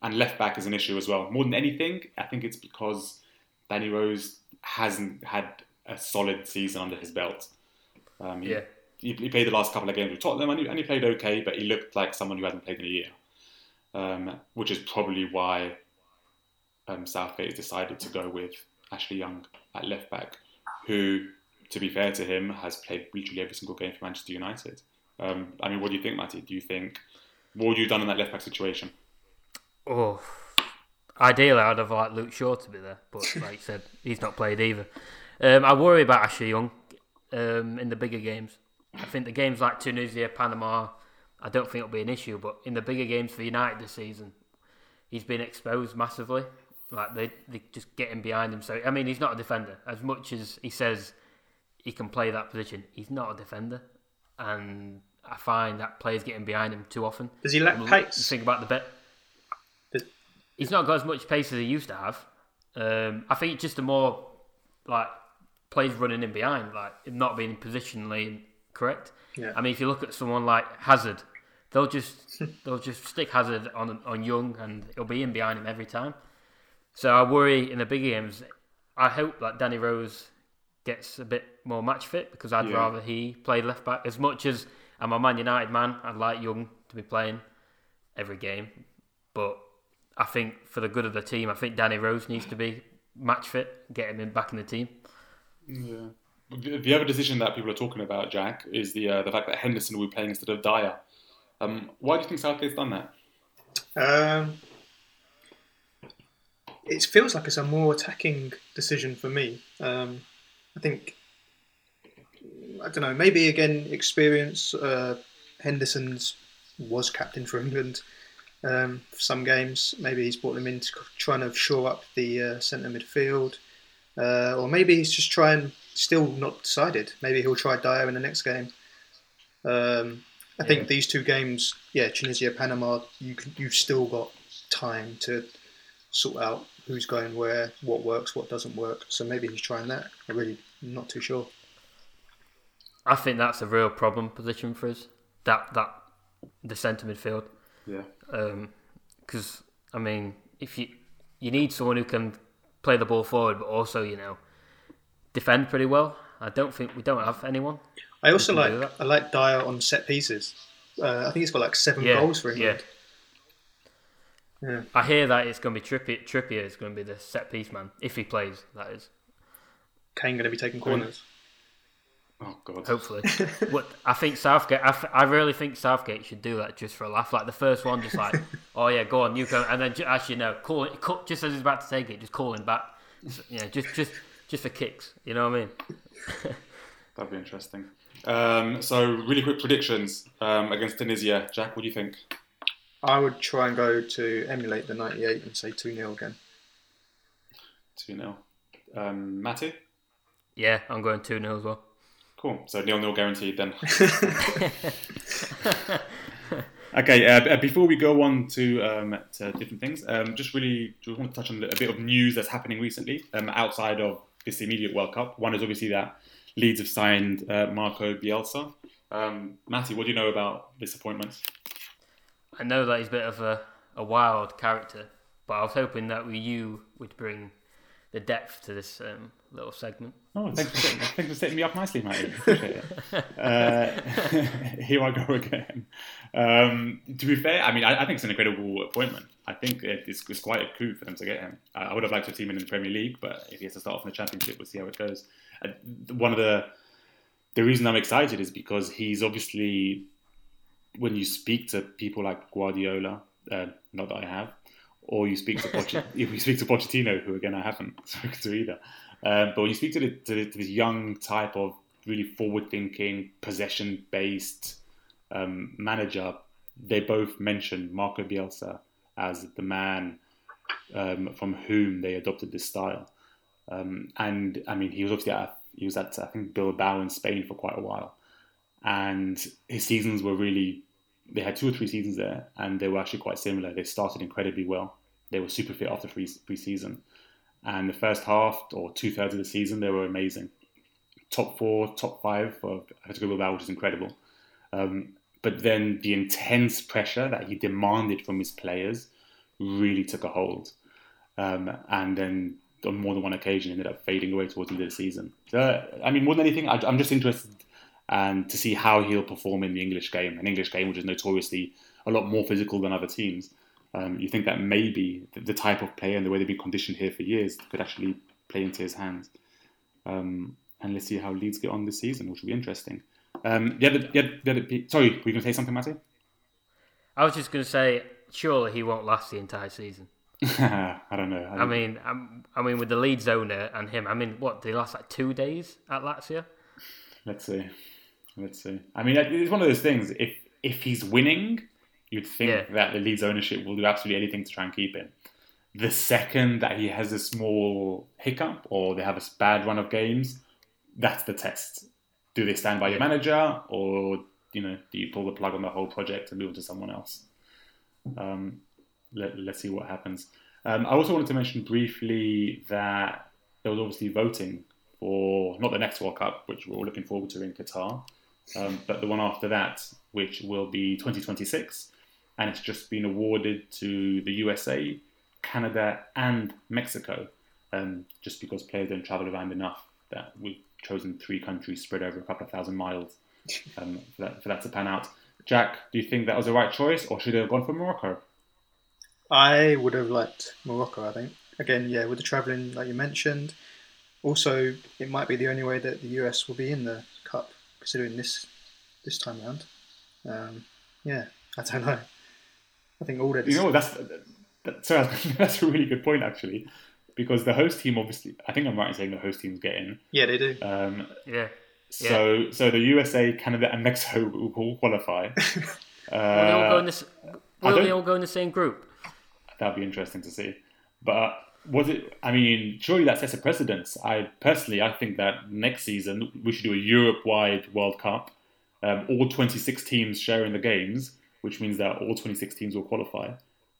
S1: and left back is an issue as well. More than anything, I think it's because Danny Rose hasn't had a solid season under his belt. Um, he, yeah. He, he, played the last couple of games with Tottenham and he, and he, played okay, but he looked like someone who hasn't played in a year, um, which is probably why um, Southgate decided to go with Ashley Young at left back, who to be fair to him, has played literally every single game for Manchester United. Um, I mean, what do you think, Matty? Do you think what would you have done in that left back situation?
S3: Oh, ideally, I'd have liked Luke Shaw to be there, but like you said, he's not played either. Um, I worry about Ashley Young um, in the bigger games. I think the games like Tunisia, Panama, I don't think it'll be an issue. But in the bigger games for United this season, he's been exposed massively. Like they they just getting behind him. So I mean, he's not a defender as much as he says he can play that position. He's not a defender, and I find that players getting behind him too often.
S2: Does he lack
S3: You
S2: pace?
S3: think about the bet.
S2: Does-
S3: He's not got as much pace as he used to have. Um, I think just the more like players running in behind, like not being positionally correct.
S2: Yeah.
S3: I mean, if you look at someone like Hazard, they'll just they'll just stick Hazard on on Young, and he'll be in behind him every time. So I worry in the big games. I hope that Danny Rose gets a bit more match fit because I'd
S1: Yeah.
S3: rather he play left back. As much as I'm a Man United man, I'd like Young to be playing every game. But I think for the good of the team, I think Danny Rose needs to be match fit, get him in back in the team.
S1: Yeah. The the other decision that people are talking about, Jack, is the uh, the fact that Henderson will be playing instead of Dier. Um, why do you think Southgate's done that?
S2: Um, it feels like it's a more attacking decision for me. Um, I think I don't know. Maybe again, experience. Uh, Henderson's was captain for England um, for some games. Maybe he's brought them in to trying to shore up the uh, centre midfield, uh, or maybe he's just trying. Still not decided. Maybe he'll try Dier in the next game. Um, I
S3: Yeah.
S2: think these two games, yeah, Tunisia, Panama, you can, you've still got time to sort out who's going where, what works, what doesn't work. So maybe he's trying that. I'm really not too sure.
S3: I think that's a real problem position for us. That that the centre midfield.
S1: Yeah.
S3: because I mean, if you you need someone who can play the ball forward, but also you know defend pretty well. I don't think we don't have anyone.
S2: I also like. I like Dier on set pieces. Uh, I think he's got like seven
S3: Yeah,
S2: goals for
S3: yeah.
S2: England. Yeah.
S3: I hear that it's going to be Trippier. Trippier is going to be the set piece man if he plays. That is
S2: Kane going to be taking corners.
S1: Oh God.
S3: hopefully. what I think Southgate. I, f- I really think Southgate should do that just for a laugh. Like the first one, just like, oh yeah, go on, you go, and then ju- actually no, call it. Call, just as he's about to take it, just call him back. So, you know, just just just for kicks. You know what I mean?
S1: That'd be interesting. Um, so, really quick predictions um, against Tunisia. Jack, what do you think?
S2: I would try and go to emulate the 98 and say 2 0 again.
S1: 2 0. Um, Matty?
S3: Yeah, I'm going two 0 as well.
S1: Cool. So, nil nil guaranteed then. okay, uh, before we go on to, um, to different things, um, just really just want to touch on a bit of news that's happening recently um, outside of this immediate World Cup. One is obviously that Leeds have signed uh, Marco Bielsa. Um, Matty, what do you know about this appointment?
S3: I know that he's a bit of a, a wild character, but I was hoping that you would bring the depth to this um, little segment.
S1: Oh, thanks for, setting, thanks for setting me up nicely, mate. Uh, here I go again. Um, to be fair, I mean, I, I think it's an incredible appointment. I think it- it's, it's quite a coup for them to get him. I, I would have liked to have seen him in the Premier League, but if he has to start off in the Championship, we'll see how it goes. Uh, one of the the reason I'm excited is because he's obviously when you speak to people like Guardiola, uh, not that I have, or you speak to Poch- if you speak to Pochettino, who again I haven't spoken to either. Um, but when you speak to, the, to, the, to this young type of really forward-thinking, possession-based um, manager, they both mention Marco Bielsa as the man um, from whom they adopted this style. Um, and I mean, he was obviously at he was at I think Bilbao in Spain for quite a while, and his seasons were really they had two or three seasons there, and they were actually quite similar. They started incredibly well. They were super fit after pre season, and the first half or two thirds of the season they were amazing. Top four, top five for Atletico Bilbao, which is incredible. Um, but then the intense pressure that he demanded from his players really took a hold, um, and then on more than one occasion ended up fading away towards the end of the season. So, I mean, more than anything, I, I'm just interested and to see how he'll perform in the English game, an English game which is notoriously a lot more physical than other teams. Um, you think that maybe the, the type of player and the way they've been conditioned here for years could actually play into his hands. Um, and let's see how Leeds get on this season, which will be interesting. Um, the other, the other, the other, sorry, were you going to say something, Matty?
S3: I was just going to say, surely he won't last the entire season.
S1: I don't know.
S3: I mean, I'm, I mean, with the Leeds owner and him, I mean, what they last like two days at Lazio.
S1: Let's see. Let's see. I mean, it's one of those things. If if he's winning, you'd think
S3: Yeah.
S1: that the Leeds ownership will do absolutely anything to try and keep him. The second that he has a small hiccup or they have a bad run of games, that's the test. Do they stand by your manager or you know, do you pull the plug on the whole project and move on to someone else? Um, let, us see what happens. Um, I also wanted to mention briefly that there was obviously voting for not the next World Cup, which we're all looking forward to in Qatar, um, but the one after that, which will be 2026, and it's just been awarded to the USA, Canada, and Mexico, um, just because players don't travel around enough. That we've chosen three countries spread over a couple of thousand miles um, for, that, for that to pan out. Jack, do you think that was the right choice, or should they have gone for Morocco?
S2: I would have liked Morocco. I think again, yeah, with the travelling like you mentioned. Also, it might be the only way that the US will be in the considering this this time around. Um, yeah, I don't know. I think all that.
S1: You know, that's that, sorry, that's a really good point actually, because the host team obviously, I think I'm right in saying the host teams get in.
S2: Yeah, they do.
S1: Um,
S3: yeah.
S1: So, yeah. so the USA, Canada, and Mexico will all qualify. uh,
S3: will they all go in this? Will they all go in the same group?
S1: That'd be interesting to see. But was it? I mean, surely that sets a precedence. I personally, I think that next season we should do a Europe-wide World Cup, um, all 26 teams sharing the games, which means that all 26 teams will qualify.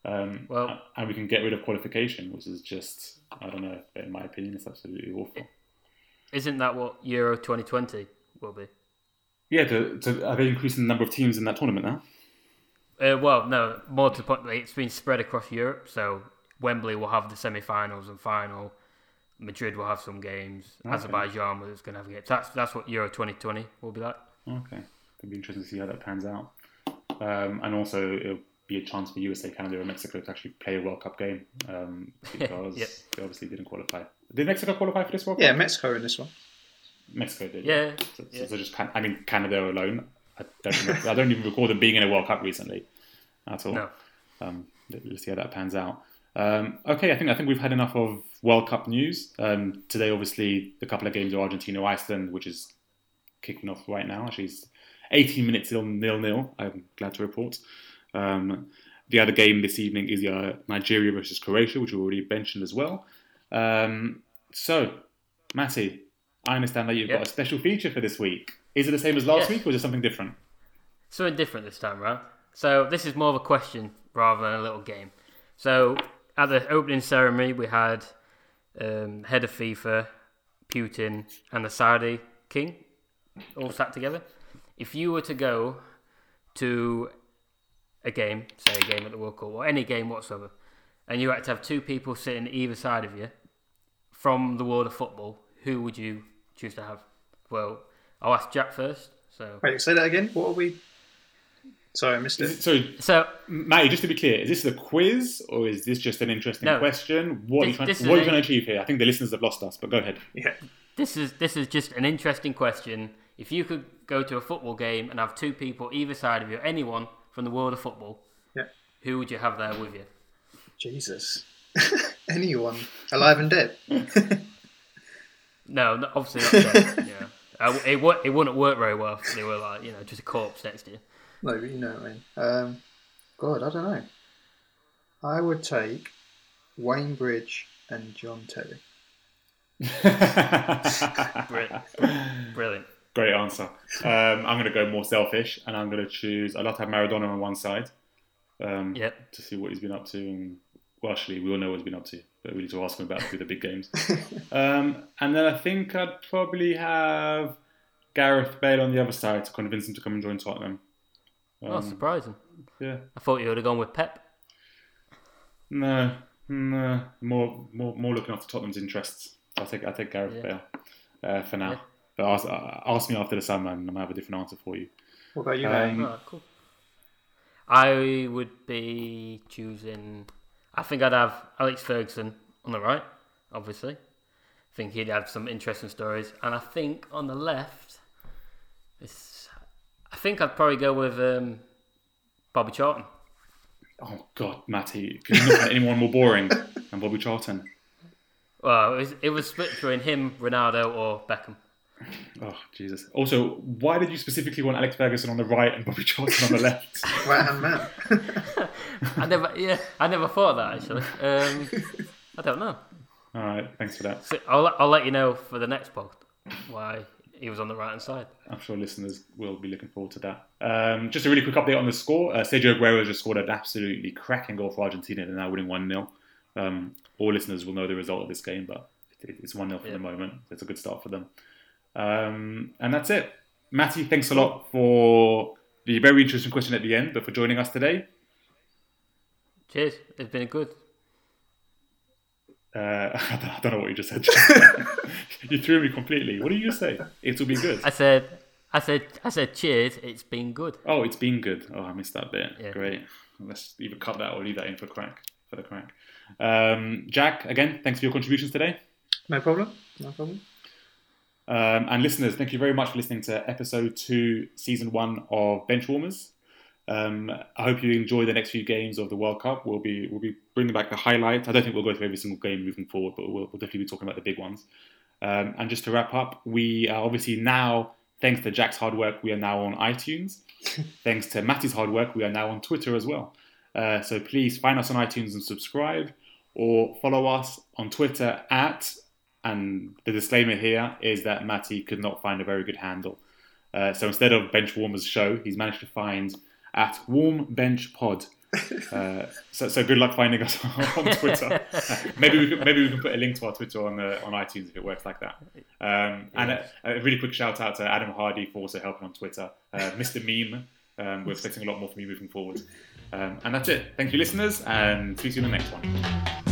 S1: Um, well, and we can get rid of qualification, which is just, I don't know, in my opinion, it's absolutely awful.
S3: Isn't that what Euro 2020 will be?
S1: Yeah, to, to, are they increasing the number of teams in that tournament now?
S3: Uh, well, no, more to the point, it's been spread across Europe, so Wembley will have the semi-finals and final. Madrid will have some games. Okay. Azerbaijan is going to have a game. That's that's what Euro 2020 will be like.
S1: Okay, it'll be interesting to see how that pans out. Um, and also, it'll be a chance for USA, Canada, and Mexico to actually play a World Cup game um, because yep. they obviously didn't qualify. Did Mexico qualify for this World
S2: Cup? Yeah, Mexico in this one.
S1: Mexico did.
S3: Yeah.
S1: So,
S3: yeah.
S1: so just I mean Canada alone. I don't, remember, I don't even recall them being in a World Cup recently at all.
S3: No.
S1: Um, let's see how that pans out. Um, okay, I think I think we've had enough of World Cup news. Um, today, obviously, a couple of games of Argentina Iceland, which is kicking off right now. Actually, it's 18 minutes till nil nil. I'm glad to report. Um, the other game this evening is uh, Nigeria versus Croatia, which we already mentioned as well. Um, so, Matty, I understand that you've yep. got a special feature for this week. Is it the same as last yes. week, or is it something different?
S3: Something different this time, right? So this is more of a question rather than a little game. So at the opening ceremony, we had um, head of FIFA, Putin, and the Saudi king all sat together. If you were to go to a game, say a game at the World Cup or any game whatsoever, and you had to have two people sitting either side of you from the world of football, who would you choose to have? Well, I'll ask Jack first. So
S2: wait, say that again. What are we? Sorry, I missed it.
S1: it. So,
S3: so
S1: Matty, just to be clear, is this a quiz or is this just an interesting no, question? What this, are you trying, what are you trying to achieve here? I think the listeners have lost us, but go ahead.
S2: Yeah.
S3: This is this is just an interesting question. If you could go to a football game and have two people either side of you, anyone from the world of football,
S2: yeah,
S3: who would you have there with you?
S2: Jesus, anyone alive and dead?
S3: no, obviously not dead. yeah, uh, it it wouldn't work very well if they were like you know just a corpse next to you.
S2: No, but you know what I mean. Um, God, I don't know. I would take Wayne Bridge and John Terry.
S3: Brilliant.
S1: Great answer. Um, I'm going to go more selfish, and I'm going to choose. I'd love to have Maradona on one side. Um,
S3: yep.
S1: To see what he's been up to, and well, actually, we all know what he's been up to, but we need to ask him about through the big games. um, and then I think I'd probably have Gareth Bale on the other side to convince him to come and join Tottenham.
S3: Oh, um, oh, surprising.
S1: Yeah.
S3: I thought you would have gone with Pep.
S1: No, no, more, more, more looking after Tottenham's interests. I'll take, I'll take Gareth yeah. Bale uh, for now. Yeah. But ask, uh, ask, me after the summer, and I might have a different answer for you.
S2: What about you, um,
S3: oh, cool. I would be choosing. I think I'd have Alex Ferguson on the right, obviously. I think he'd have some interesting stories, and I think on the left, it's I think I'd probably go with um, Bobby Charlton.
S1: Oh God, Matty, can you not find anyone more boring than Bobby Charlton?
S3: Well, it was, it was split between him, Ronaldo, or Beckham.
S1: Oh Jesus! Also, why did you specifically want Alex Ferguson on the right and Bobby Charlton on the left?
S2: right hand man.
S3: I never, yeah, I never thought of that actually. Um, I don't know.
S1: All right, thanks for that.
S3: So I'll I'll let you know for the next pod why he was on the right hand side.
S1: I'm sure listeners will be looking forward to that. Um, just a really quick update on the score. Uh, Sergio Aguero just scored an absolutely cracking goal for Argentina. They're now winning 1 0. Um, all listeners will know the result of this game, but it's 1 0 for
S3: Yeah.
S1: the moment. It's a good start for them. Um, and that's it. Matty, thanks a lot for the very interesting question at the end, but for joining us today.
S3: Cheers. It's been good.
S1: Uh, I, don't, I don't know what you just said. you threw me completely. What did you say? It will be good.
S3: I said, I said, I said, cheers. It's been good.
S1: Oh, it's been good. Oh, I missed that bit.
S3: Yeah.
S1: Great. Let's either cut that or leave that in for crack. For the crack. Um, Jack, again, thanks for your contributions today.
S2: No problem. No problem.
S1: Um, and listeners, thank you very much for listening to episode two, season one of Benchwarmers. Um, I hope you enjoy the next few games of the World Cup. We'll be we'll be bringing back the highlights. I don't think we'll go through every single game moving forward, but we'll, we'll definitely be talking about the big ones. Um, and just to wrap up, we are obviously now, thanks to Jack's hard work, we are now on iTunes. thanks to Matty's hard work, we are now on Twitter as well. Uh, so please find us on iTunes and subscribe, or follow us on Twitter at. And the disclaimer here is that Matty could not find a very good handle. Uh, so instead of Bench Warmers Show, he's managed to find at Warm Bench Pod. Uh, so, so good luck finding us on Twitter. maybe we can, maybe we can put a link to our Twitter on uh, on iTunes if it works like that. Um, and a, a really quick shout out to Adam Hardy for also helping on Twitter. Uh, Mr. Meme, um, we're expecting a lot more from you moving forward. Um, and that's it. Thank you, listeners, and see you in the next one.